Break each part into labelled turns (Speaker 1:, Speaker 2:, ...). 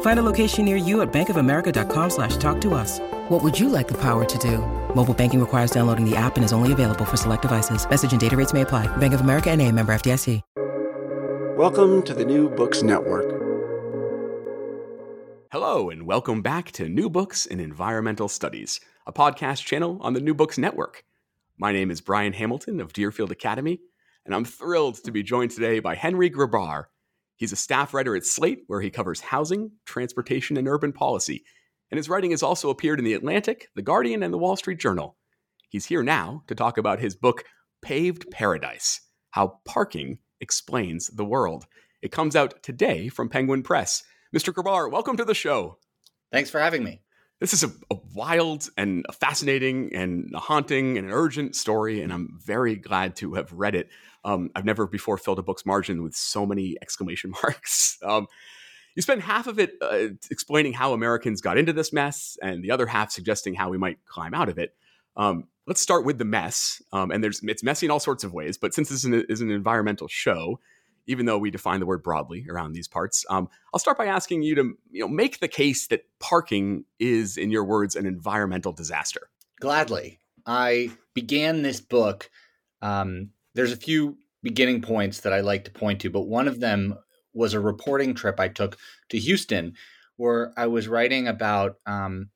Speaker 1: Find a location near you at bankofamerica.com slash talk to us. What would you like the power to do? Mobile banking requires downloading the app and is only available for select devices. Message and data rates may apply. Bank of America and a member FDIC.
Speaker 2: Welcome to the New Books Network.
Speaker 3: Hello, and welcome back to New Books in Environmental Studies, a podcast channel on the New Books Network. My name is Brian Hamilton of Deerfield Academy, and I'm thrilled to be joined today by Henry Grabar. He's a staff writer at Slate, where he covers housing, transportation, and urban policy, and his writing has also appeared in The Atlantic, The Guardian, and The Wall Street Journal. He's here now to talk about his book, Paved Paradise How Parking Explains the World. It comes out today from Penguin Press. Mr. Grabar, welcome to the show.
Speaker 4: Thanks for having me.
Speaker 3: This is a, a, wild and a fascinating and a haunting and an urgent story, and I'm very glad to have read it. Um, I've never before filled a book's margin with so many exclamation marks. Um, you spend half of it uh, explaining how Americans got into this mess, and the other half suggesting how we might climb out of it. Um, let's start with the mess, um, and there's it's messy in all sorts of ways. But since this is an, is an environmental show, even though we define the word broadly around these parts. Um, I'll start by asking you to you know make the case that parking is, in your words, an environmental disaster.
Speaker 4: Gladly, I began this book. Um, there's a few beginning points that I like to point to, but one of them was a reporting trip I took to Houston, where I was writing about um,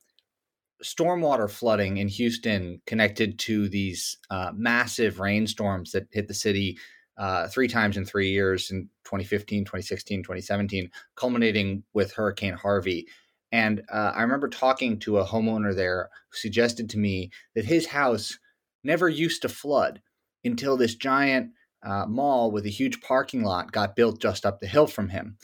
Speaker 4: stormwater flooding in Houston connected to these uh, massive rainstorms that hit the city uh, three times in three years in 2015, 2016, 2017, culminating with Hurricane Harvey. And uh, I remember talking to a homeowner there who suggested to me that his house never used to flood until this giant uh, mall with a huge parking lot got built just up the hill from him.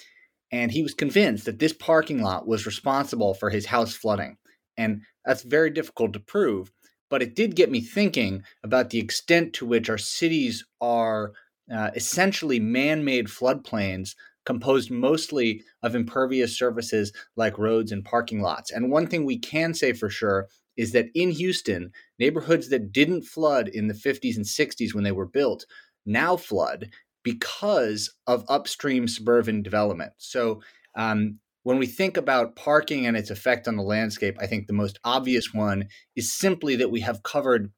Speaker 4: And he was convinced that this parking lot was responsible for his house flooding. And that's very difficult to prove. But it did get me thinking about the extent to which our cities are uh, essentially man made floodplains composed mostly of impervious surfaces like roads and parking lots. And one thing we can say for sure is that in Houston, neighborhoods that didn't flood in the 50s and 60s when they were built now flood because of upstream suburban development. So, um, when we think about parking and its effect on the landscape, I think the most obvious one is simply that we have covered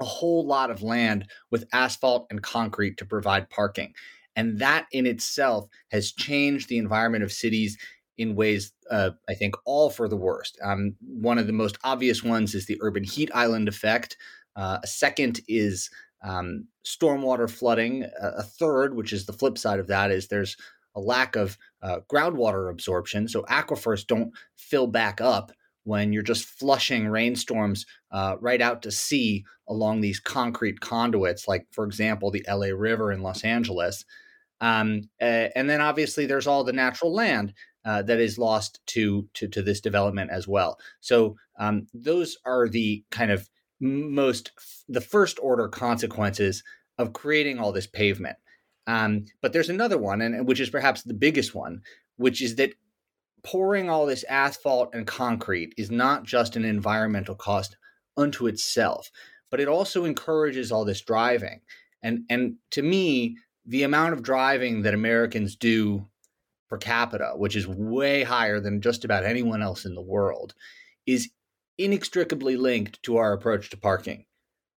Speaker 4: a whole lot of land with asphalt and concrete to provide parking. And that in itself has changed the environment of cities in ways, uh, I think, all for the worst. Um, one of the most obvious ones is the urban heat island effect. Uh, a second is um, stormwater flooding. A third, which is the flip side of that, is there's a lack of uh, groundwater absorption. So aquifers don't fill back up when you're just flushing rainstorms uh, right out to sea along these concrete conduits, like, for example, the LA River in Los Angeles. Um, uh, and then obviously there's all the natural land uh, that is lost to, to, to this development as well. So um, those are the kind of most the first order consequences of creating all this pavement. Um, but there's another one, and which is perhaps the biggest one, which is that pouring all this asphalt and concrete is not just an environmental cost unto itself, but it also encourages all this driving. And and to me, the amount of driving that Americans do per capita, which is way higher than just about anyone else in the world, is inextricably linked to our approach to parking.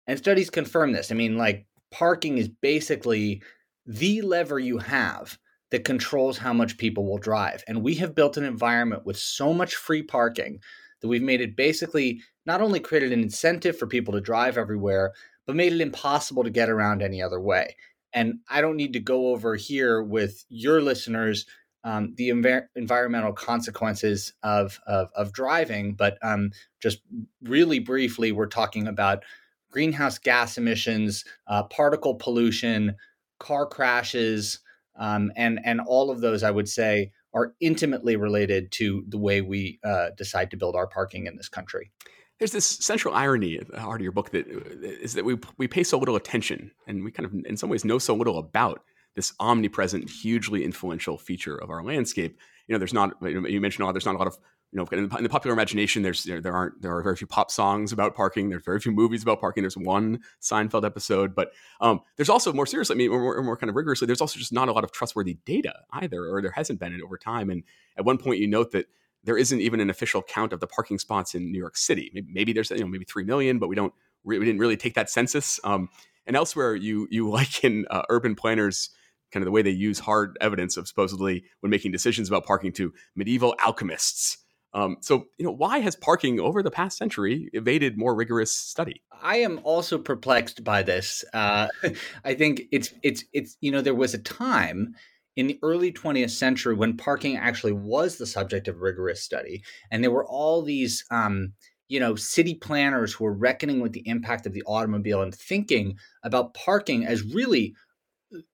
Speaker 4: And studies confirm this. I mean, like, parking is basically the lever you have that controls how much people will drive. And we have built an environment with so much free parking that we've made it basically not only created an incentive for people to drive everywhere, but made it impossible to get around any other way. And I don't need to go over here with your listeners um, the env- environmental consequences of, of, of driving, but um, just really briefly, we're talking about greenhouse gas emissions, uh, particle pollution, car crashes, um, and and all of those, I would say, are intimately related to the way we uh, decide to build our parking in this country.
Speaker 3: There's this central irony at the heart of your book that uh, that we we pay so little attention, and we kind of, in some ways, know so little about this omnipresent, hugely influential feature of our landscape. You know, there's not. You mentioned, oh, there's not a lot of you know, in the, popular imagination, there's there, there, aren't there are very few pop songs about parking. There's very few movies about parking. There's one Seinfeld episode, but um, there's also more seriously, I mean, more, more kind of rigorously, there's also just not a lot of trustworthy data either, or there hasn't been it over time. And at one point, you note that there isn't even an official count of the parking spots in New York City. Maybe, maybe there's you know maybe three million, but we don't we didn't really take that census. Um, and elsewhere, you you liken uh, urban planners kind of the way they use hard evidence of supposedly when making decisions about parking to medieval alchemists um, so, you know, why has parking over the past century evaded more rigorous study?
Speaker 4: I am also perplexed by this. Uh, I think it's it's it's you know there was a time in the early 20th century when parking actually was the subject of rigorous study, and there were all these. Um, you know, city planners who were reckoning with the impact of the automobile and thinking about parking as really,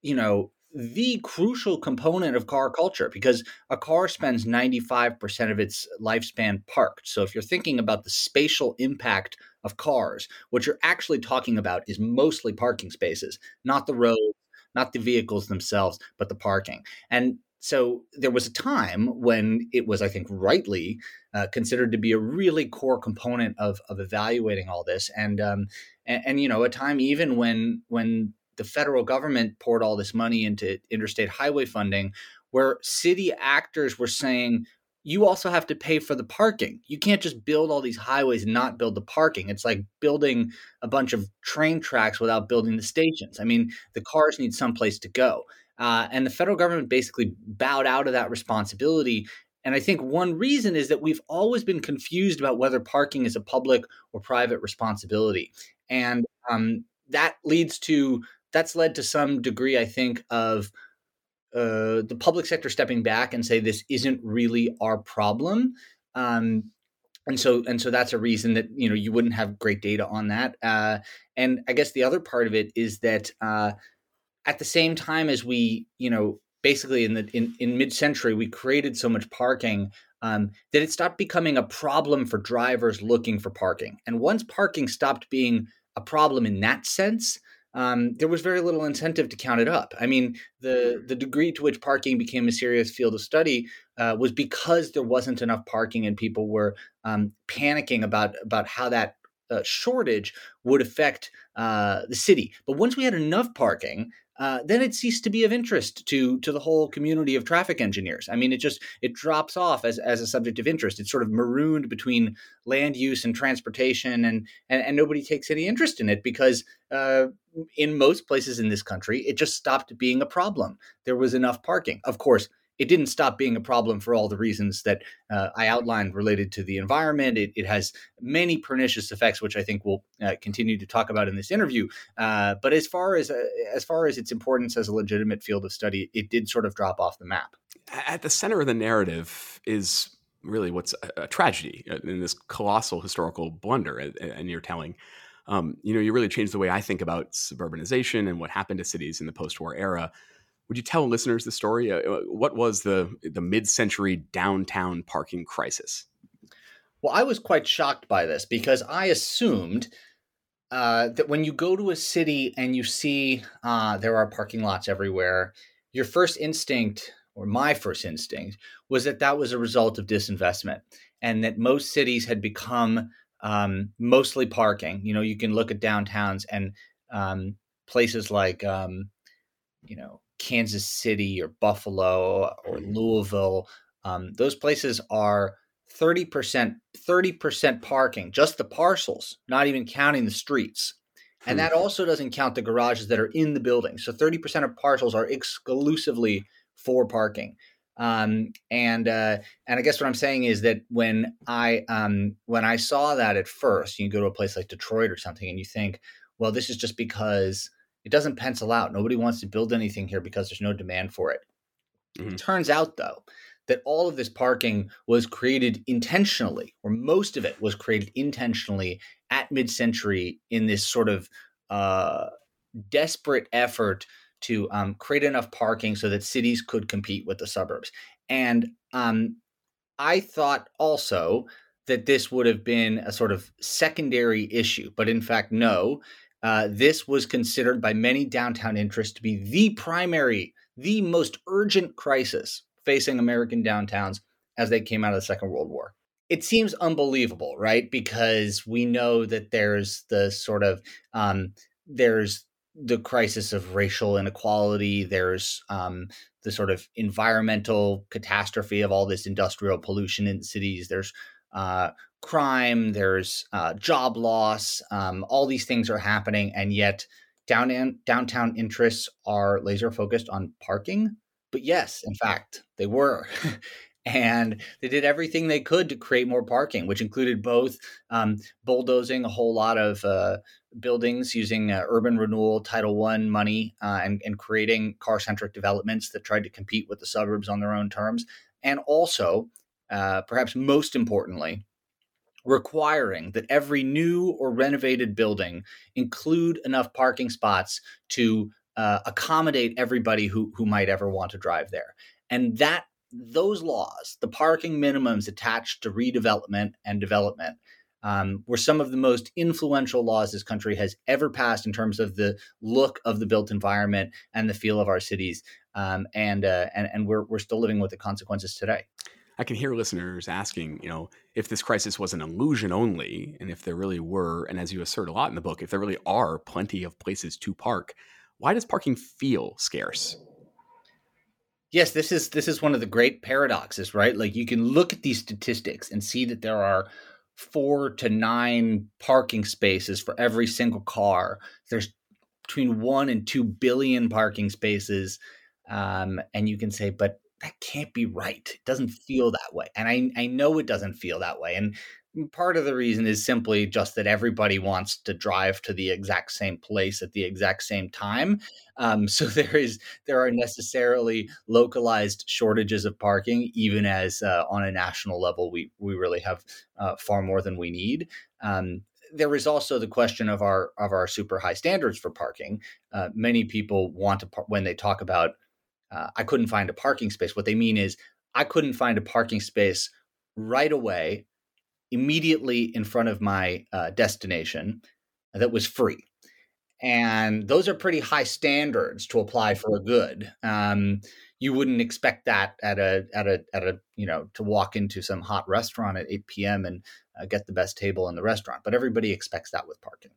Speaker 4: you know, the crucial component of car culture because a car spends 95% of its lifespan parked. So if you're thinking about the spatial impact of cars, what you're actually talking about is mostly parking spaces, not the roads, not the vehicles themselves, but the parking. And so there was a time when it was, I think, rightly uh, considered to be a really core component of, of evaluating all this. And, um, and, and, you know, a time even when, when the federal government poured all this money into interstate highway funding, where city actors were saying, you also have to pay for the parking. You can't just build all these highways and not build the parking. It's like building a bunch of train tracks without building the stations. I mean, the cars need someplace to go. Uh, and the federal government basically bowed out of that responsibility. And I think one reason is that we've always been confused about whether parking is a public or private responsibility. And um, that leads to that's led to some degree, I think, of uh, the public sector stepping back and say this isn't really our problem. Um, and so and so that's a reason that you know you wouldn't have great data on that. Uh, and I guess the other part of it is that uh, at the same time as we you know basically in the in, in mid-century we created so much parking um, that it stopped becoming a problem for drivers looking for parking. And once parking stopped being a problem in that sense, um, there was very little incentive to count it up. I mean, the mm. the degree to which parking became a serious field of study uh, was because there wasn't enough parking, and people were um, panicking about about how that uh, shortage would affect uh, the city. But once we had enough parking, uh, then it ceased to be of interest to to the whole community of traffic engineers. I mean, it just it drops off as, as a subject of interest. It's sort of marooned between land use and transportation, and and, and nobody takes any interest in it because uh, in most places in this country, it just stopped being a problem. There was enough parking. Of course, it didn't stop being a problem for all the reasons that uh, I outlined related to the environment. It, it, has many pernicious effects, which I think we'll uh, continue to talk about in this interview. Uh, but as far as uh, as far as its importance as a legitimate field of study, it did sort of drop off the map.
Speaker 3: At the center of the narrative is really what's a, tragedy uh, in this colossal historical blunder, and you're telling. Um, you know, you really changed the way I think about suburbanization and what happened to cities in the post-war era would you tell listeners the story? Uh, uh, what was the the mid-century downtown parking crisis?
Speaker 4: Well, I was quite shocked by this because I assumed uh, that when you go to a city and you see uh, there are parking lots everywhere, your first instinct, or my first instinct, was that that was a result of disinvestment, and that most cities had become um, mostly parking. You know, you can look at downtowns and um, places like um, you know Kansas City or Buffalo or
Speaker 3: Mhm.
Speaker 4: Louisville. Um, those places are 30% 30% parking, just the parcels, not even counting the streets. And
Speaker 3: Hmm.
Speaker 4: that also doesn't count the garages that are in the building. So 30% of parcels are exclusively for parking. Um, and uh, and I guess what I'm saying is that when I um, when I saw that at first, you go to a place like Detroit or something, and you think, well, this is just because it doesn't pencil out. Nobody wants to build anything here because there's no demand for it.
Speaker 3: Mhm.
Speaker 4: It turns out, though, that all of this parking was created intentionally, or most of it was created intentionally at mid-century in this sort of uh, desperate effort to um, create enough parking so that cities could compete with the suburbs. And um, I thought also that this would have been a sort of secondary issue, but in fact, no. Uh, this was considered by many downtown interests to be the primary, the most urgent crisis facing American downtowns as they came out of the Second World War. It seems unbelievable, right? Because we know that there's the sort of um, there's the crisis of racial inequality. There's um, the sort of environmental catastrophe of all this industrial pollution in cities. There's uh, crime. There's uh, job loss. Um, all these things are happening, and yet down downtown interests are laser focused on parking. But yes, in fact, they were. and they did everything they could to create more parking, which included both um, bulldozing a whole lot of uh, buildings using uh, urban renewal Title One money uh, and, and creating car centric developments that tried to compete with the suburbs on their own terms, and also, uh, perhaps most importantly, requiring that every new or renovated building include enough parking spots to uh, accommodate everybody who who might ever want to drive there, and that those laws, the parking minimums attached to redevelopment and development, um, were some of the most influential laws this country has ever passed in terms of the look of the built environment and the feel of our cities. Um, and, uh, and and we're we're still living with the consequences today.
Speaker 3: I can hear listeners asking, you know, if this crisis was an illusion only, and if there really were, and as you assert a lot in the book, if there really are plenty of places to park, why does parking feel scarce?
Speaker 4: Yes, this is this is one of the great paradoxes, right? Like you can look at these statistics and see that there are four to nine parking spaces for every single car. There's between one and two billion parking spaces, um, and you can say, but that can't be right. It doesn't feel that way, and I I know it doesn't feel that way, and part of the reason is simply just that everybody wants to drive to the exact same place at the exact same time. Um, so there is there are necessarily localized shortages of parking, even as uh, on a national level we we really have uh, far more than we need. Um, there is also the question of our of our super high standards for parking. Uh, many people want to par- when they talk about uh, I couldn't find a parking space. What they mean is I couldn't find a parking space right away immediately in front of my uh, destination that was free. And those are pretty high standards to apply for a good. Um, you wouldn't expect that at a at a at a you know to walk into some hot restaurant at 8 p.m. and uh, get the best table in the restaurant, but everybody expects that with parking.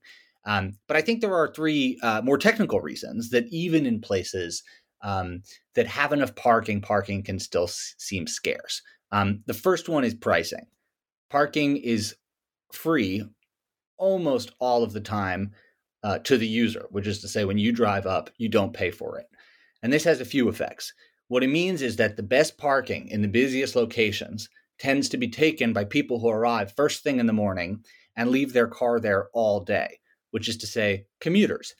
Speaker 4: Um, but I think there are three uh, more technical reasons that even in places um, that have enough parking, parking can still s- seem scarce. Um, the first one is pricing parking is free almost all of the time uh, to the user, which is to say, when you drive up, you don't pay for it. And this has a few effects. What it means is that the best parking in the busiest locations tends to be taken by people who arrive first thing in the morning and leave their car there all day, which is to say, commuters.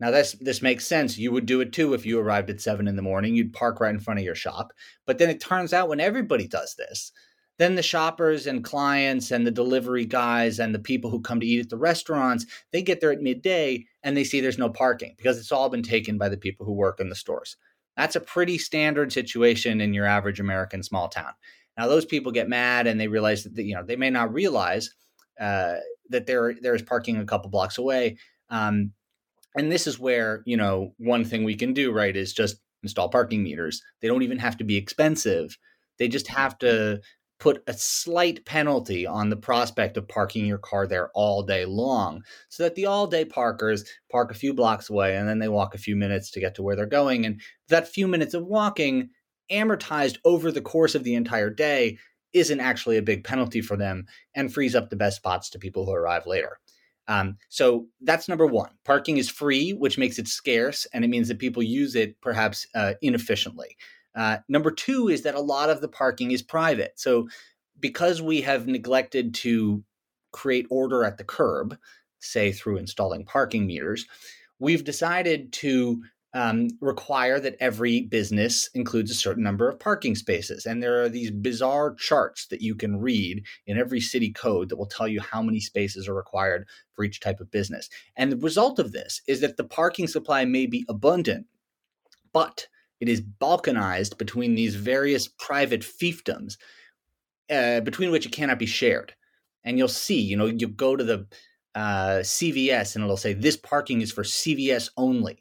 Speaker 4: Now, this, this makes sense. You would do it too if you arrived at seven in the morning. You'd park right in front of your shop. But then it turns out when everybody does this, then the shoppers and clients and the delivery guys and the people who come to eat at the restaurants they get there at midday and they see there's no parking because it's all been taken by the people who work in the stores that's a pretty standard situation in your average american small town now those people get mad and they realize that you know they may not realize uh, that there there's parking a couple blocks away um, and this is where you know one thing we can do right is just install parking meters they don't even have to be expensive they just have to put a slight penalty on the prospect of parking your car there all day long so that the all day parkers park a few blocks away and then they walk a few minutes to get to where they're going. And that few minutes of walking amortized over the course of the entire day isn't actually a big penalty for them and frees up the best spots to people who arrive later. Um, so that's number one. Parking is free, which makes it scarce, and it means that people use it perhaps uh, inefficiently. Uh, number two is that a lot of the parking is private. So, because we have neglected to create order at the curb, say through installing parking meters, we've decided to um, require that every business includes a certain number of parking spaces. And there are these bizarre charts that you can read in every city code that will tell you how many spaces are required for each type of business. And the result of this is that the parking supply may be abundant, but it is balkanized between these various private fiefdoms, uh, between which it cannot be shared. And you'll see, you know, you go to the uh, CVS and it'll say this parking is for CVS only.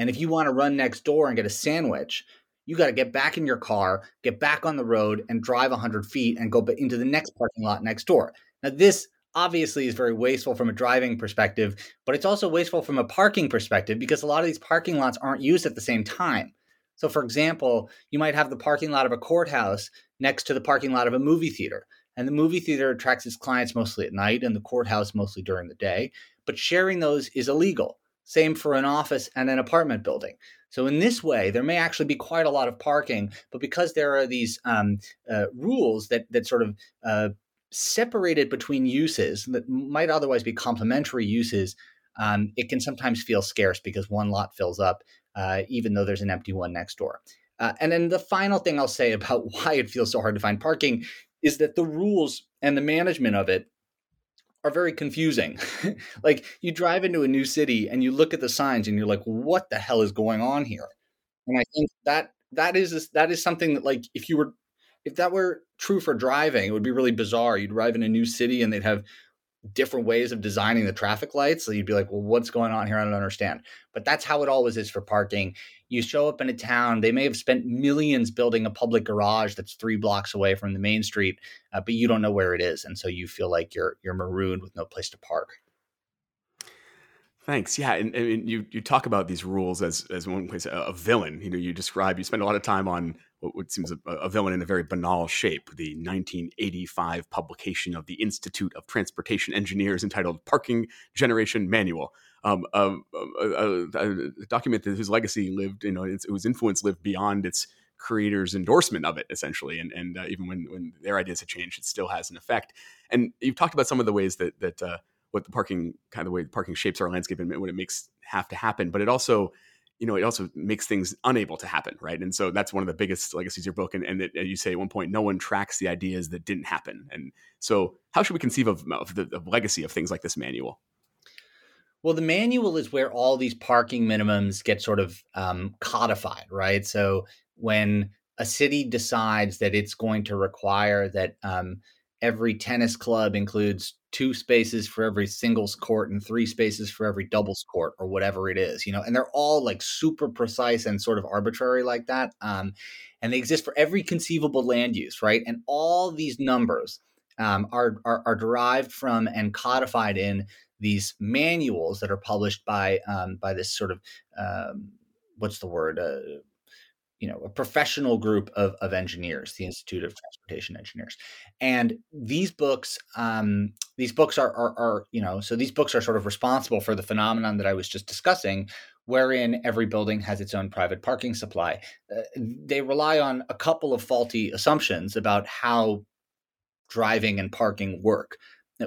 Speaker 4: And if you want to run next door and get a sandwich, you got to get back in your car, get back on the road, and drive 100 feet and go into the next parking lot next door. Now, this obviously is very wasteful from a driving perspective, but it's also wasteful from a parking perspective because a lot of these parking lots aren't used at the same time. So, for example, you might have the parking lot of a courthouse next to the parking lot of a movie theater. And the movie theater attracts its clients mostly at night and the courthouse mostly during the day. But sharing those is illegal. Same for an office and an apartment building. So, in this way, there may actually be quite a lot of parking, but because there are these um, uh, rules that, that sort of uh, separated between uses that might otherwise be complementary uses, um, it can sometimes feel scarce because one lot fills up uh, even though there's an empty one next door. Uh, and then the final thing I'll say about why it feels so hard to find parking is that the rules and the management of it are very confusing. like you drive into a new city and you look at the signs and you're like, what the hell is going on here? And I think that that is that is something that like if you were if that were true for driving, it would be really bizarre. You'd drive in a new city and they'd have different ways of designing the traffic lights. So you'd be like, well, what's going on here? I don't understand. But that's how it always is for parking. You show up in a town, they may have spent millions building a public garage that's three blocks away from the main street, uh, but you don't know where it is. And so you feel like you're you're marooned with no place to park.
Speaker 3: Thanks. Yeah, and, and, you you talk about these rules as as one place a, a, villain. You know, you describe you spend a lot of time on what seems a, a, villain in a very banal shape. The 1985 publication of the Institute of Transportation Engineers entitled "Parking Generation Manual," um, a, a, document that whose legacy lived, you know, its, whose influence lived beyond its creators' endorsement of it, essentially. And and uh, even when when their ideas have changed, it still has an effect. And you've talked about some of the ways that that uh, what the parking kind of the way parking shapes our landscape and what it makes have to happen. But it also, you know, it also makes things unable to happen, right? And so that's one of the biggest legacies of your book. And, and you say at one point, no one tracks the ideas that didn't happen. And so, how should we conceive of, of the of legacy of things like this manual?
Speaker 4: Well, the manual is where all these parking minimums get sort of um, codified, right? So when a city decides that it's going to require that um, every tennis club includes two spaces for every singles court and three spaces for every doubles court or whatever it is you know and they're all like super precise and sort of arbitrary like that um, and they exist for every conceivable land use right and all these numbers um, are, are, are derived from and codified in these manuals that are published by um, by this sort of um, what's the word uh, you know a professional group of, of engineers the institute of transportation engineers. And these books um, these books are, are, are you know so these books are sort of responsible for the phenomenon that i was just discussing wherein every building has its own private parking supply. Uh, they rely on a couple of faulty assumptions about how driving and parking work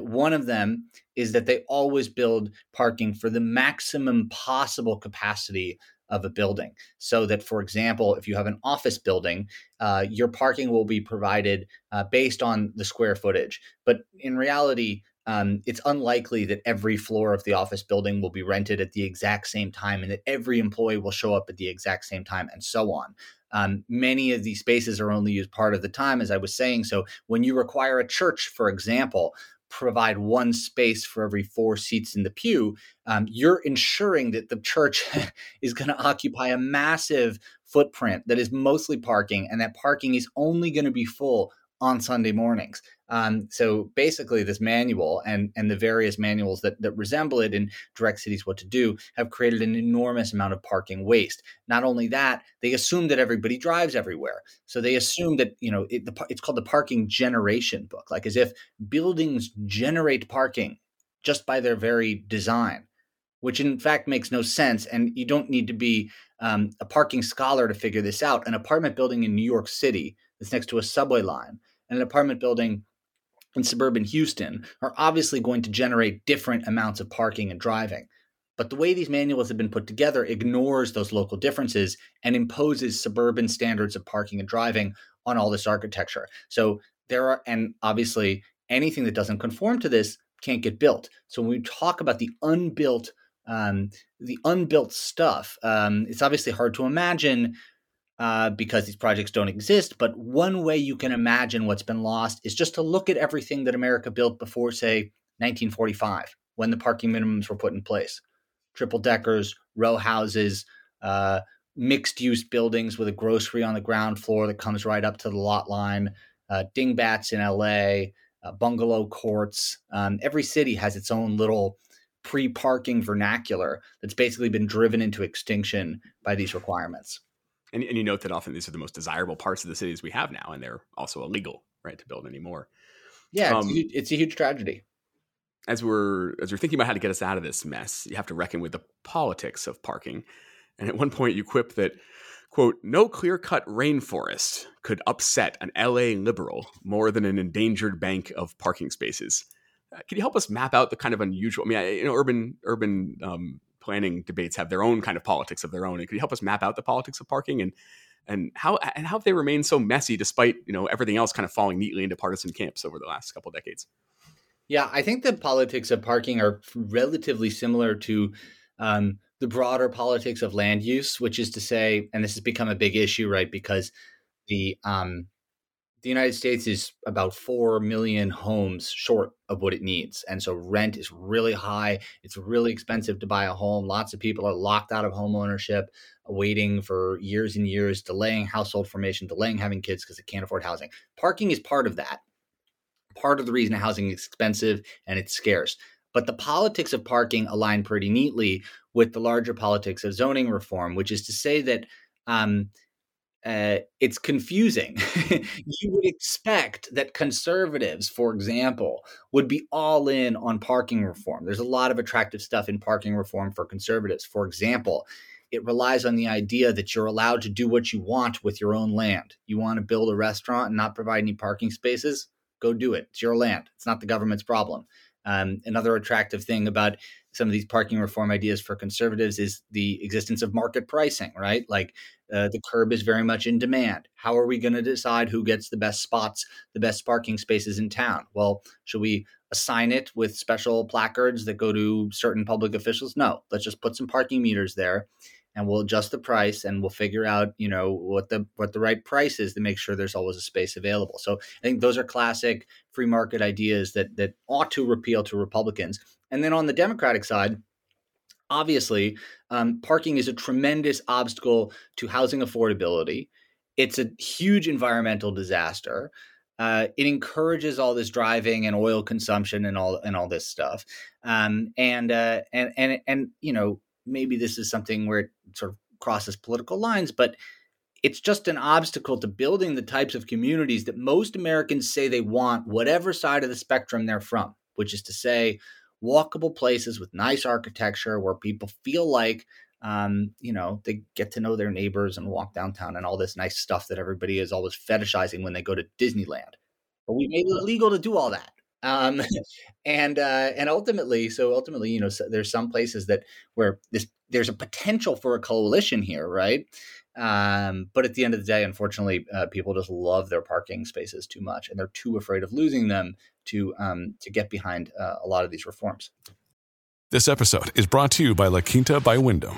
Speaker 4: one of them is that they always build parking for the maximum possible capacity of a building. So that, for example, if you have an office building, uh, your parking will be provided uh, based on the square footage. But in reality, um, it's unlikely that every floor of the office building will be rented at the exact same time and that every employee will show up at the exact same time and so on. Um, many of these spaces are only used part of the time, as I was saying. So when you require a church, for example, provide one space for every four seats in the pew, um, you're ensuring that the church is going to occupy a massive footprint that is mostly parking, and that parking is only going to be full on Sunday mornings. Um, so basically, this manual and and the various manuals that that resemble it and direct cities what to do have created an enormous amount of parking waste. Not only that, they assume that everybody drives everywhere. So they assume that you know it, the, it's called the parking generation book, like as if buildings generate parking just by their very design, which in fact makes no sense. And you don't need to be um, a parking scholar to figure this out. An apartment building in New York City that's next to a subway line and an apartment building in suburban Houston are obviously going to generate different amounts of parking and driving. But the way these manuals have been put together ignores those local differences and imposes suburban standards of parking and driving on all this architecture. So there are, and obviously anything that doesn't conform to this can't get built. So when we talk about the unbuilt, um, the unbuilt stuff, um, it's obviously hard to imagine uh, because these projects don't exist. But one way you can imagine what's been lost is just to look at everything that America built before, say, 1945, when the parking minimums were put in place triple deckers, row houses, uh, mixed use buildings with a grocery on the ground floor that comes right up to the lot line, uh, dingbats in LA, uh, bungalow courts. Um, every city has its own little pre parking vernacular that's basically been driven into extinction by these requirements.
Speaker 3: And, and you note that often these are the most desirable parts of the cities we have now, and they're also illegal, right, to build anymore.
Speaker 4: Yeah, um, it's, a huge, it's a huge tragedy.
Speaker 3: As we're as we're thinking about how to get us out of this mess, you have to reckon with the politics of parking. And at one point, you quip that quote no clear cut rainforest could upset an LA liberal more than an endangered bank of parking spaces. Uh, can you help us map out the kind of unusual? I mean, I, you know, urban urban um, planning debates have their own kind of politics of their own. And could you help us map out the politics of parking and and how and how they remain so messy despite you know everything else kind of falling neatly into partisan camps over the last couple decades?
Speaker 4: Yeah, I think the politics of parking are relatively similar to um, the broader politics of land use, which is to say, and this has become a big issue, right? Because the um, the United States is about 4 million homes short of what it needs. And so rent is really high. It's really expensive to buy a home. Lots of people are locked out of home ownership, waiting for years and years, delaying household formation, delaying having kids because they can't afford housing. Parking is part of that. Part of the reason housing is expensive and it's scarce. But the politics of parking align pretty neatly with the larger politics of zoning reform, which is to say that um, uh, it's confusing. you would expect that conservatives, for example, would be all in on parking reform. There's a lot of attractive stuff in parking reform for conservatives. For example, it relies on the idea that you're allowed to do what you want with your own land. You want to build a restaurant and not provide any parking spaces? Go do it. It's your land. It's not the government's problem. Um, another attractive thing about some of these parking reform ideas for conservatives is the existence of market pricing, right? Like uh, the curb is very much in demand. How are we going to decide who gets the best spots, the best parking spaces in town? Well, should we assign it with special placards that go to certain public officials? No, let's just put some parking meters there and we'll adjust the price and we'll figure out you know what the what the right price is to make sure there's always a space available. So i think those are classic free market ideas that that ought to repeal to republicans. And then on the democratic side obviously um, parking is a tremendous obstacle to housing affordability. It's a huge environmental disaster. Uh, it encourages all this driving and oil consumption and all and all this stuff. Um, and uh, and and and you know maybe this is something where sort of crosses political lines, but it's just an obstacle to building the types of communities that most Americans say they want, whatever side of the spectrum they're from, which is to say, walkable places with nice architecture where people feel like, um, you know, they get to know their neighbors and walk downtown and all this nice stuff that everybody is always fetishizing when they go to Disneyland. But we made it illegal to do all that. Um, and uh, and ultimately, so ultimately, you know, so there's some places that where this there's a potential for a coalition here, right? Um, but at the end of the day, unfortunately, uh, people just love their parking spaces too much, and they're too afraid of losing them to um, to get behind uh, a lot of these reforms.
Speaker 5: This episode is brought to you by La Quinta by Wyndham.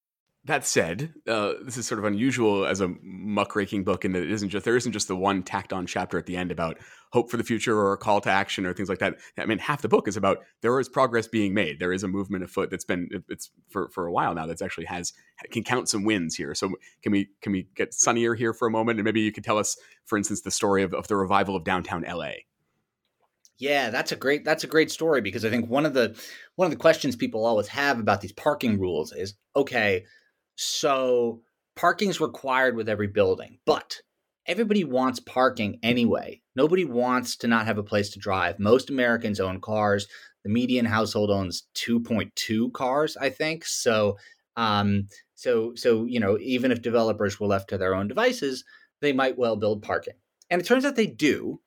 Speaker 3: That said, uh, this is sort of unusual as a muckraking book in that it isn't just there isn't just the one tacked on chapter at the end about hope for the future or a call to action or things like that. I mean, half the book is about there is progress being made. There is a movement afoot that's been it's for, for a while now that's actually has can count some wins here. So can we can we get sunnier here for a moment and maybe you could tell us, for instance, the story of, of the revival of downtown LA.
Speaker 4: Yeah, that's a great that's a great story because I think one of the one of the questions people always have about these parking rules is okay so parking's required with every building, but everybody wants parking anyway. Nobody wants to not have a place to drive. Most Americans own cars. The median household owns 2.2 cars, I think. So, um, so, so you know, even if developers were left to their own devices, they might well build parking. And it turns out they do.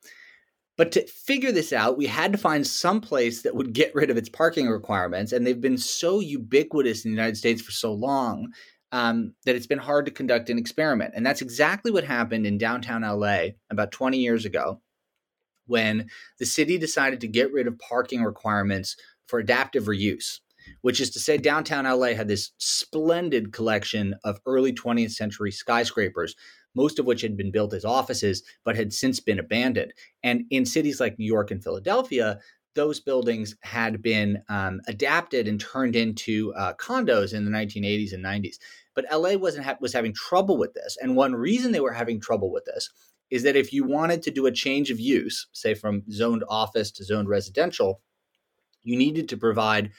Speaker 4: But to figure this out, we had to find some place that would get rid of its parking requirements. And they've been so ubiquitous in the United States for so long um, that it's been hard to conduct an experiment. And that's exactly what happened in downtown LA about 20 years ago when the city decided to get rid of parking requirements for adaptive reuse, which is to say, downtown LA had this splendid collection of early 20th century skyscrapers. Most of which had been built as offices, but had since been abandoned. And in cities like New York and Philadelphia, those buildings had been um, adapted and turned into uh, condos in the 1980s and 90s. But LA wasn't ha- was having trouble with this, and one reason they were having trouble with this is that if you wanted to do a change of use, say from zoned office to zoned residential, you needed to provide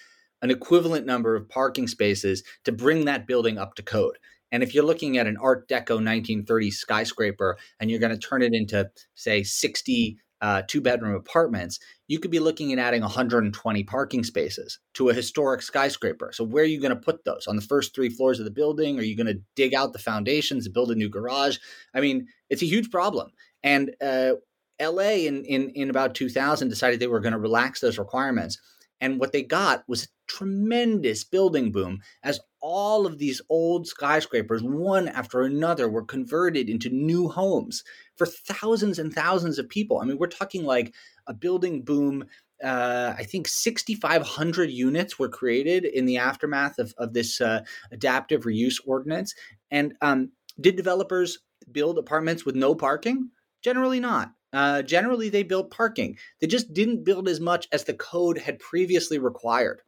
Speaker 4: an equivalent number of parking spaces to bring that building up to code. And if you're looking at an Art Deco 1930s skyscraper and you're going to turn it into, say, 60 uh, two bedroom apartments, you could be looking at adding 120 parking spaces to a historic skyscraper. So, where are you going to put those? On the first three floors of the building? Are you going to dig out the foundations and build a new garage? I mean, it's a huge problem. And uh, LA in, in, in about 2000 decided they were going to relax those requirements. And what they got was a tremendous building boom as all of these old skyscrapers, one after another, were converted into new homes for thousands and thousands of people. I mean, we're talking like a building boom. Uh, I think 6,500 units were created in the aftermath of, of this uh, adaptive reuse ordinance. And um, did developers build apartments with no parking? Generally not. Uh, generally, they built parking. They just didn't build as much as the code had previously required.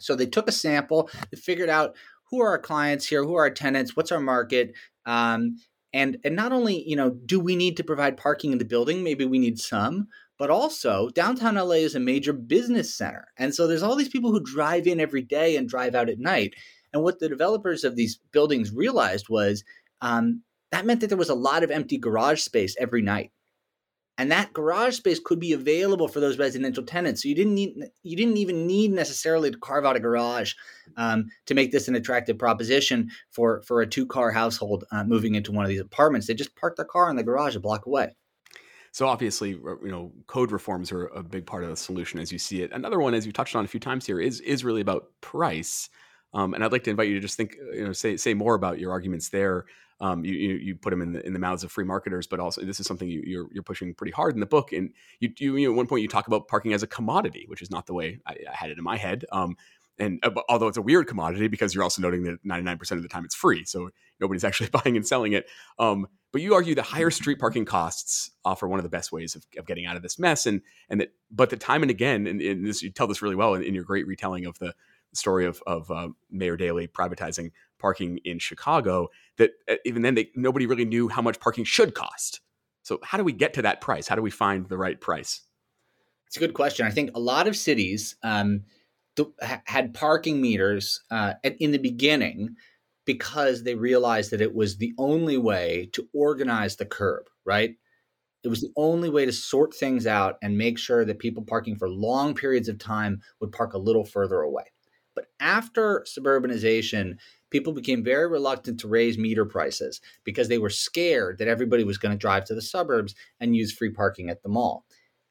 Speaker 4: So they took a sample, they figured out who are our clients here, who are our tenants, what's our market, um, and and not only you know do we need to provide parking in the building, maybe we need some, but also downtown LA is a major business center, and so there's all these people who drive in every day and drive out at night. And what the developers of these buildings realized was um, that meant that there was a lot of empty garage space every night and that garage space could be available for those residential tenants. So you didn't need you didn't even need necessarily to carve out a garage um, to make this an attractive proposition for for a two car household uh, moving into one of these apartments. They just park their car in the garage a block away.
Speaker 3: So obviously, you know, code reforms are a big part of the solution as you see it. Another one, as you touched on a few times here, is is really about price. Um, and I'd like to invite you to just think, you know, say say more about your arguments there um, you, you, you put them in the in the mouths of free marketers, but also this is something you, are you're, you're pushing pretty hard in the book. And you, you, you know, at one point you talk about parking as a commodity, which is not the way I, I had it in my head. Um, and uh, although it's a weird commodity because you're also noting that 99% of the time it's free, so nobody's actually buying and selling it. Um, but you argue that higher street parking costs offer one of the best ways of, of getting out of this mess, and and that but the time and again, and, and this you tell this really well in, in your great retelling of the story of of uh, Mayor Daley privatizing parking in Chicago that uh, even then they, nobody really knew how much parking should cost. So how do we get to that price? How do we find the right price?
Speaker 4: It's a good question. I think a lot of cities um, th- had parking meters uh, in the beginning because they realized that it was the only way to organize the curb, right? It was the only way to sort things out and make sure that people parking for long periods of time would park a little further away. But after suburbanization, people became very reluctant to raise meter prices because they were scared that everybody was going to drive to the suburbs and use free parking at the mall.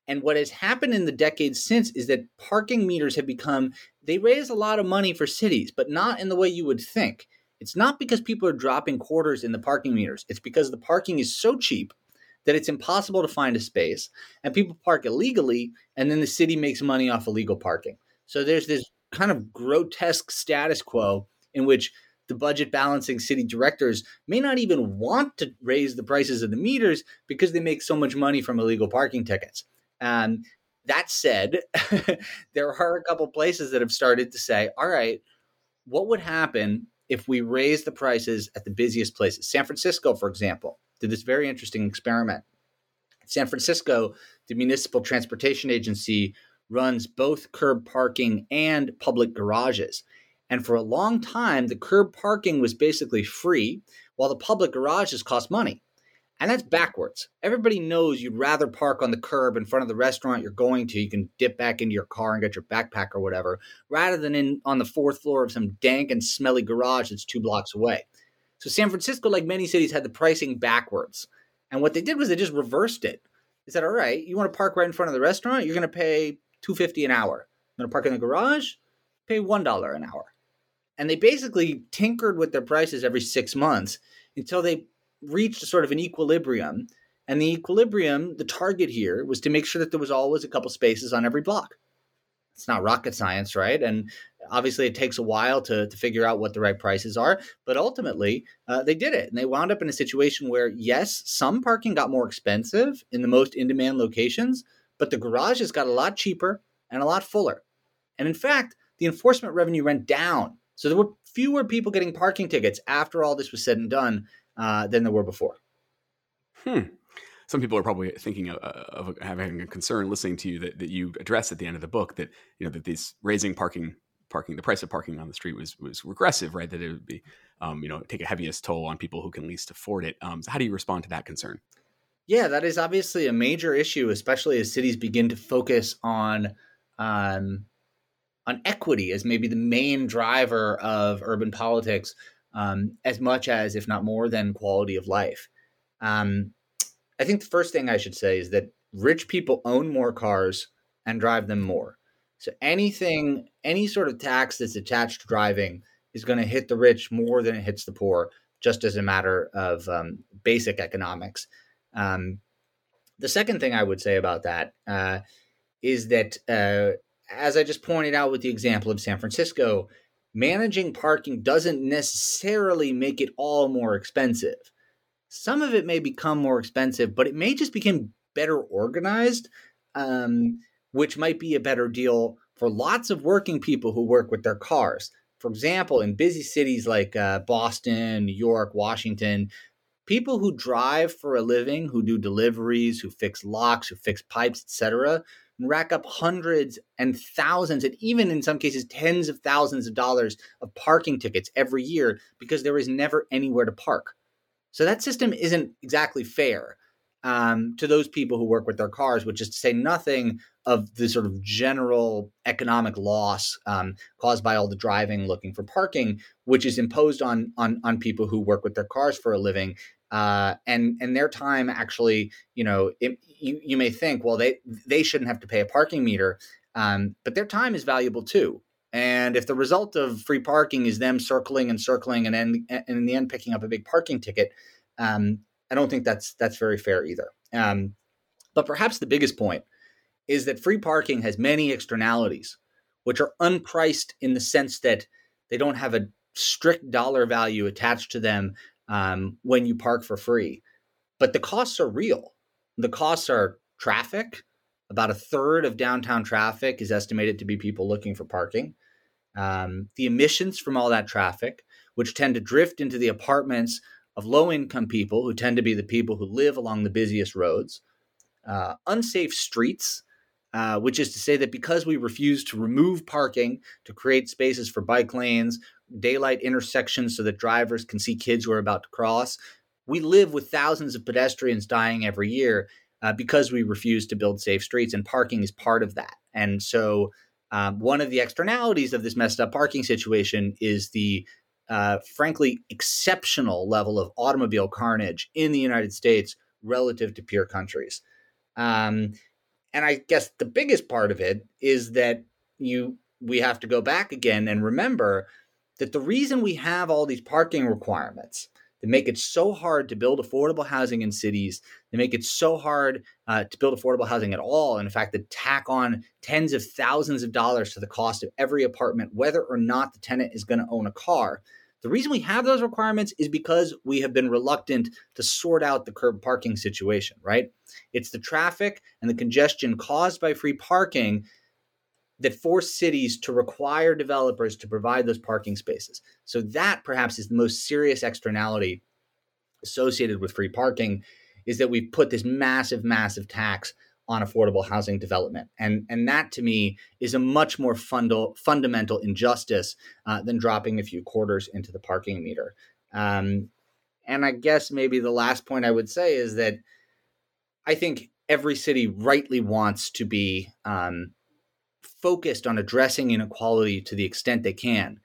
Speaker 4: And what has happened in the decades since is that parking meters have become, they raise a lot of money for cities, but not in the way you would think. It's not because people are dropping quarters in the parking meters, it's because the parking is so cheap that it's impossible to find a space and people park illegally and then the city makes money off illegal parking. So there's this kind of grotesque status quo in which the budget balancing city directors may not even want to raise the prices of the meters because they make so much money from illegal parking tickets. Um, that said, there are a couple places that have started to say, all right, what would happen if we raise the prices at the busiest places? San Francisco, for example, did this very interesting experiment. San Francisco, the municipal transportation agency runs both curb parking and public garages. And for a long time, the curb parking was basically free, while the public garages cost money. And that's backwards. Everybody knows you'd rather park on the curb in front of the restaurant you're going to. You can dip back into your car and get your backpack or whatever, rather than in on the fourth floor of some dank and smelly garage that's two blocks away. So San Francisco, like many cities, had the pricing backwards. And what they did was they just reversed it. They said, all right, you want to park right in front of the restaurant? You're going to pay two fifty an hour. You want to park in the garage? Pay one dollar an hour. And they basically tinkered with their prices every six months until they reached sort of an equilibrium. And the equilibrium, the target here was to make sure that there was always a couple spaces on every block. It's not rocket science, right? And obviously, it takes a while to, to figure out what the right prices are. But ultimately, uh, they did it. And they wound up in a situation where, yes, some parking got more expensive in the most in demand locations, but the garages got a lot cheaper and a lot fuller. And in fact, the enforcement revenue went down. So there were fewer people getting parking tickets after all this was said and done uh, than there were before.
Speaker 3: Hmm. Some people are probably thinking of, of, having a concern listening to you that, that you address at the end of the book that you know that these raising parking parking the price of parking on the street was was regressive, right? That it would be um, you know take a heaviest toll on people who can least afford it. Um, so how do you respond to that concern?
Speaker 4: Yeah, that is obviously a major issue, especially as cities begin to focus on um, on equity as maybe the main driver of urban politics um, as much as, if not more than, quality of life. Um, I think the first thing I should say is that rich people own more cars and drive them more. So anything, any sort of tax that's attached to driving is going to hit the rich more than it hits the poor, just as a matter of um, basic economics. Um, the second thing I would say about that uh, is that, uh, as I just pointed out with the example of San Francisco, managing parking doesn't necessarily make it all more expensive. Some of it may become more expensive, but it may just become better organized, um, which might be a better deal for lots of working people who work with their cars. For example, in busy cities like uh, Boston, New York, Washington, people who drive for a living, who do deliveries, who fix locks, who fix pipes, etc., rack up hundreds and thousands, and even in some cases, tens of thousands of dollars of parking tickets every year because there is never anywhere to park. So that system isn't exactly fair um, to those people who work with their cars, which is to say nothing of the sort of general economic loss um, caused by all the driving looking for parking, which is imposed on on on people who work with their cars for a living uh, and and their time actually, you know, it, you you may think, well, they they shouldn't have to pay a parking meter, um, but their time is valuable too. And if the result of free parking is them circling and circling and, end, and in the end picking up a big parking ticket, um, I don't think that's that's very fair either. Um, but perhaps the biggest point is that free parking has many externalities, which are unpriced in the sense that they don't have a strict dollar value attached to them um, when you park for free. But the costs are real. The costs are traffic. About a third of downtown traffic is estimated to be people looking for parking. Um, the emissions from all that traffic, which tend to drift into the apartments of low income people, who tend to be the people who live along the busiest roads. Uh, unsafe streets, uh, which is to say that because we refuse to remove parking to create spaces for bike lanes daylight intersections so that drivers can see kids who are about to cross. We live with thousands of pedestrians dying every year uh, because we refuse to build safe streets, and parking is part of that. And so, Um, one of the externalities of this messed up parking situation is the uh, frankly exceptional level of automobile carnage in the United States relative to peer countries. Um, and I guess the biggest part of it is that you we have to go back again and remember that the reason we have all these parking requirements that make it so hard to build affordable housing in cities, they make it so hard uh, to build affordable housing at all. And in fact, they tack on tens of thousands of dollars to the cost of every apartment, whether or not the tenant is going to own a car. The reason we have those requirements is because we have been reluctant to sort out the curb parking situation, right? It's the traffic and the congestion caused by free parking that force cities to require developers to provide those parking spaces. So that perhaps is the most serious externality associated with free parking is that we've put this massive massive tax on affordable housing development. And, and that to me is a much more fundal, fundamental injustice uh, than dropping a few quarters into the parking meter. Um, and I guess maybe the last point I would say is that I think every city rightly wants to be um, focused on addressing inequality to the extent they can.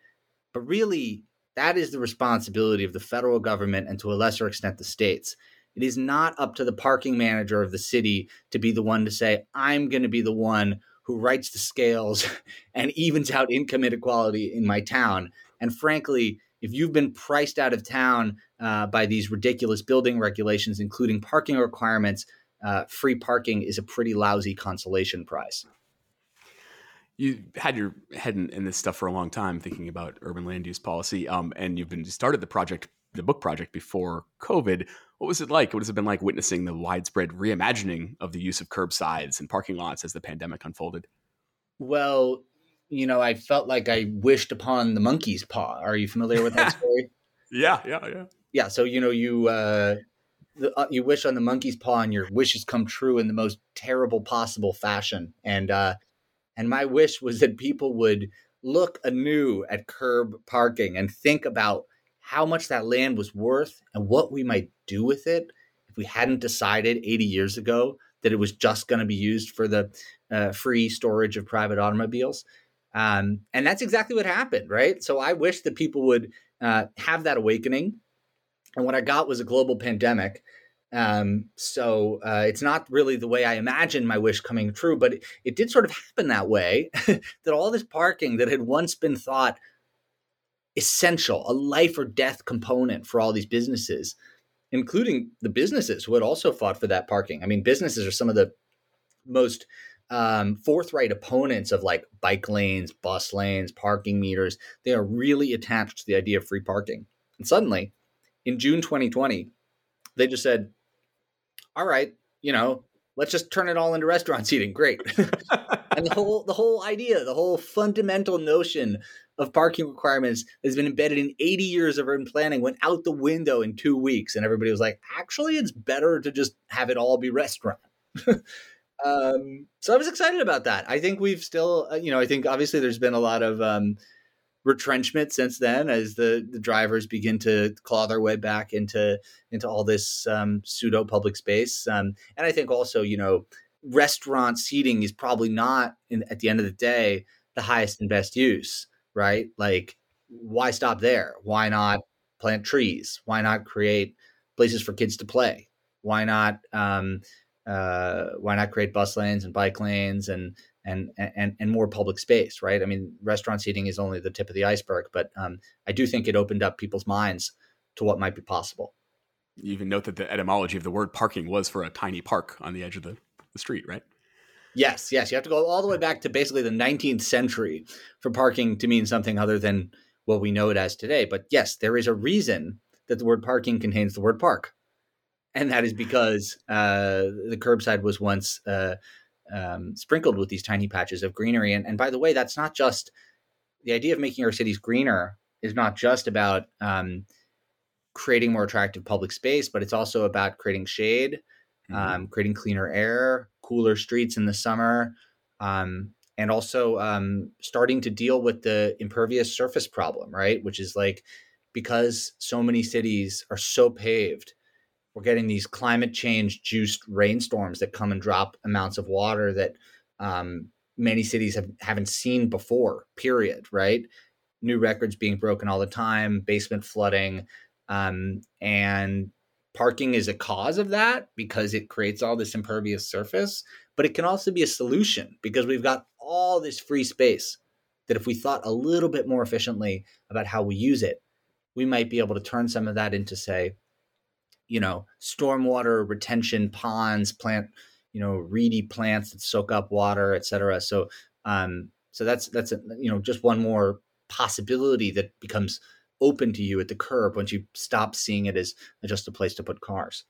Speaker 4: But really, that is the responsibility of the federal government and to a lesser extent the states. It is not up to the parking manager of the city to be the one to say, I'm going to be the one who writes the scales and evens out income inequality in my town. And frankly, if you've been priced out of town uh, by these ridiculous building regulations, including parking requirements, uh, free parking is a pretty lousy consolation prize.
Speaker 3: You had your head in, in, this stuff for a long time, thinking about urban land use policy, um, and you've been started the project, the book project, before COVID. What was it like? What has it been like witnessing the widespread reimagining of the use of curbsides and parking lots as the pandemic unfolded?
Speaker 4: Well, you know, I felt like I wished upon the monkey's paw. Are you familiar with that story?
Speaker 3: yeah, yeah, yeah.
Speaker 4: Yeah. So you know, you uh, the, uh, you wish on the monkey's paw, and your wishes come true in the most terrible possible fashion. And uh, and my wish was that people would look anew at curb parking and think about how much that land was worth and what we might do with it if we hadn't decided 80 years ago that it was just going to be used for the uh, free storage of private automobiles. Um, and that's exactly what happened, right? So I wish that people would uh, have that awakening. And what I got was a global pandemic. Um, so uh, it's not really the way I imagined my wish coming true, but it, it did sort of happen that way that all this parking that had once been thought essential, a life or death component for all these businesses, including the businesses who had also fought for that parking. I mean, businesses are some of the most um, forthright opponents of like bike lanes, bus lanes, parking meters. They are really attached to the idea of free parking. And suddenly, in June 2020, they just said, all right, you know, let's just turn it all into restaurant seating. Great. and the whole the whole idea, the whole fundamental notion of parking requirements has been embedded in 80 years of urban planning went out the window in two weeks. And everybody was like, actually, it's better to just have it all be restaurant. um, so I was excited about that. I think we've still, uh, you know, I think obviously there's been a lot of um, retrenchment since then as the, the drivers begin to claw their way back into into all this um, pseudo public space. Um, and I think also, you know, restaurant seating is probably not in, at the end of the day the highest and best use right? Like, why stop there? Why not plant trees? Why not create places for kids to play? Why not um, uh, why not create bus lanes and bike lanes and and and and more public space? Right? I mean, restaurant seating is only the tip of the iceberg, but um, I do think it opened up people's minds to what might be possible.
Speaker 3: You even note that the etymology of the word parking was for a tiny park on the edge of the, the street, right?
Speaker 4: Yes, yes. You have to go all the way back to basically the 19th century for parking to mean something other than what we know it as today. But yes, there is a reason that the word parking contains the word park. And that is because uh, the curbside was once uh, um, sprinkled with these tiny patches of greenery. And, and by the way, that's not just the idea of making our cities greener is not just about um, creating more attractive public space, but it's also about creating shade, mm-hmm. um, creating cleaner air, cooler streets in the summer, um, and also um, starting to deal with the impervious surface problem, right? Which is like because so many cities are so paved, we're getting these climate change juiced rainstorms that come and drop amounts of water that um, many cities have, haven't seen before, period, right? New records being broken all the time, basement flooding, um, and parking is a cause of that because it creates all this impervious surface, but it can also be a solution because we've got all this free space that if we thought a little bit more efficiently about how we use it, we might be able to turn some of that into, say, you know, stormwater retention ponds, plant, you know, reedy plants that soak up water, et cetera. So, um, so that's that's a, you know just one more possibility that becomes open to you at the curb once you stop seeing it as just a place to put cars.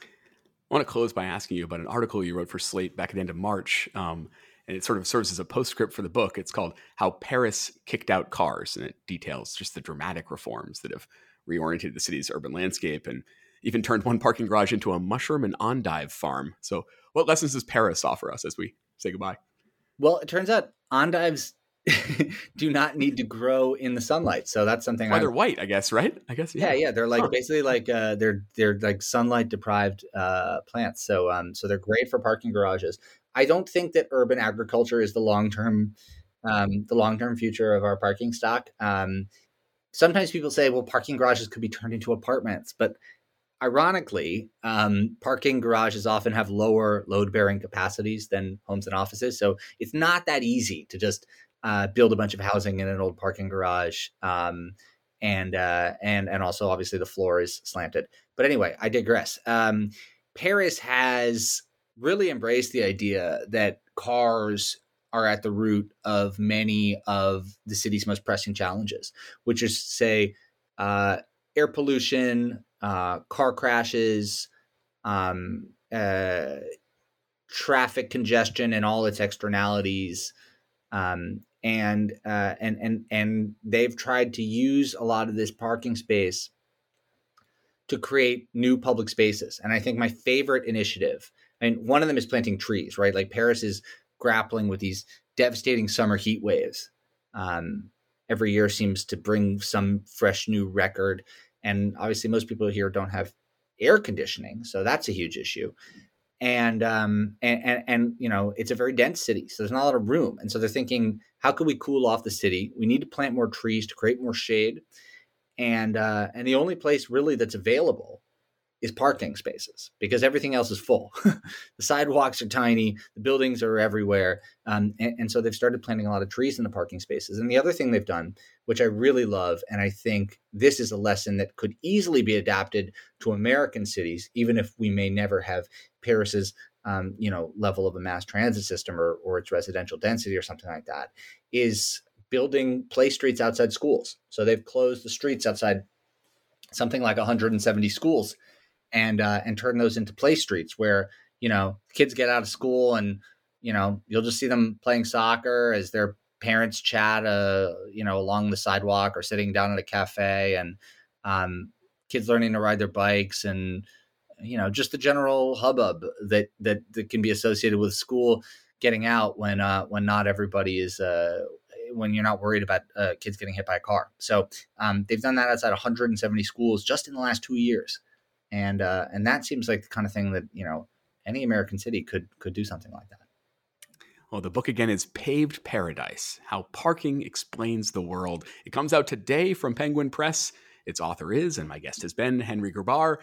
Speaker 3: I want to close by asking you about an article you wrote for Slate back at the end of March. Um, and it sort of serves as a postscript for the book. It's called How Paris Kicked Out Cars, and it details just the dramatic reforms that have reoriented the city's urban landscape and even turned one parking garage into a mushroom and endive farm. So, what lessons does Paris offer us as we say goodbye?
Speaker 4: Well, it turns out endives do not need to grow in the sunlight. So that's something.
Speaker 3: Why they're white, I guess, right? I guess.
Speaker 4: Yeah, yeah. yeah they're like basically like uh, they're they're like sunlight deprived uh, plants. So um, so they're great for parking garages. I don't think that urban agriculture is the long term um, the long term future of our parking stock. Um, sometimes people say, well, parking garages could be turned into apartments, but ironically, um, parking garages often have lower load bearing capacities than homes and offices. So it's not that easy to just uh, build a bunch of housing in an old parking garage. Um, and uh, and and also obviously the floor is slanted. But anyway, I digress. Um, Paris has really embraced the idea that cars are at the root of many of the city's most pressing challenges, which is say uh, air pollution, uh, car crashes, um, uh, traffic congestion, and all its externalities. Um, and uh, and and and they've tried to use a lot of this parking space to create new public spaces. And I think my favorite initiative and one of them is planting trees, right? Like Paris is grappling with these devastating summer heat waves. Um, every year seems to bring some fresh new record. And obviously, most people here don't have air conditioning, so that's a huge issue. And um, and, and and you know, it's a very dense city, so there's not a lot of room. And so they're thinking, how can we cool off the city? We need to plant more trees to create more shade. And uh, and the only place really that's available is parking spaces because everything else is full. the sidewalks are tiny, the buildings are everywhere. Um, and, and, so they've started planting a lot of trees in the parking spaces. And the other thing they've done, which I really love, and I think this is a lesson that could easily be adapted to American cities, even if we may never have Paris's um, you know level of a mass transit system or, or its residential density or something like that, is building play streets outside schools. So they've closed the streets outside something like 170 schools and uh, and turn those into play streets where you know kids get out of school and you know you'll just see them playing soccer as their parents chat uh you know along the sidewalk or sitting down at a cafe and um, kids learning to ride their bikes and you know just the general hubbub that that that can be associated with school getting out when uh when not everybody is uh when you're not worried about uh, kids getting hit by a car. So um, they've done that outside 170 schools just in the last two years and uh, and that seems like the kind of thing that you know any American city could could do something like that.
Speaker 3: Well, the book again is Paved Paradise How Parking Explains the World. It comes out today from Penguin Press. Its author is, and my guest has been, Henry Grabar.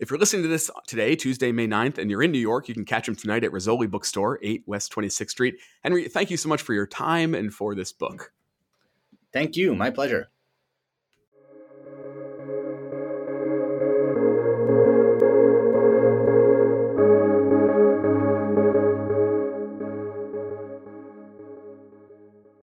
Speaker 3: If you're listening to this today, Tuesday, May 9th, and you're in New York, you can catch him tonight at Rizzoli Bookstore, 8 West 26th Street. Henry, thank you so much for your time and for this book.
Speaker 4: Thank you. My pleasure.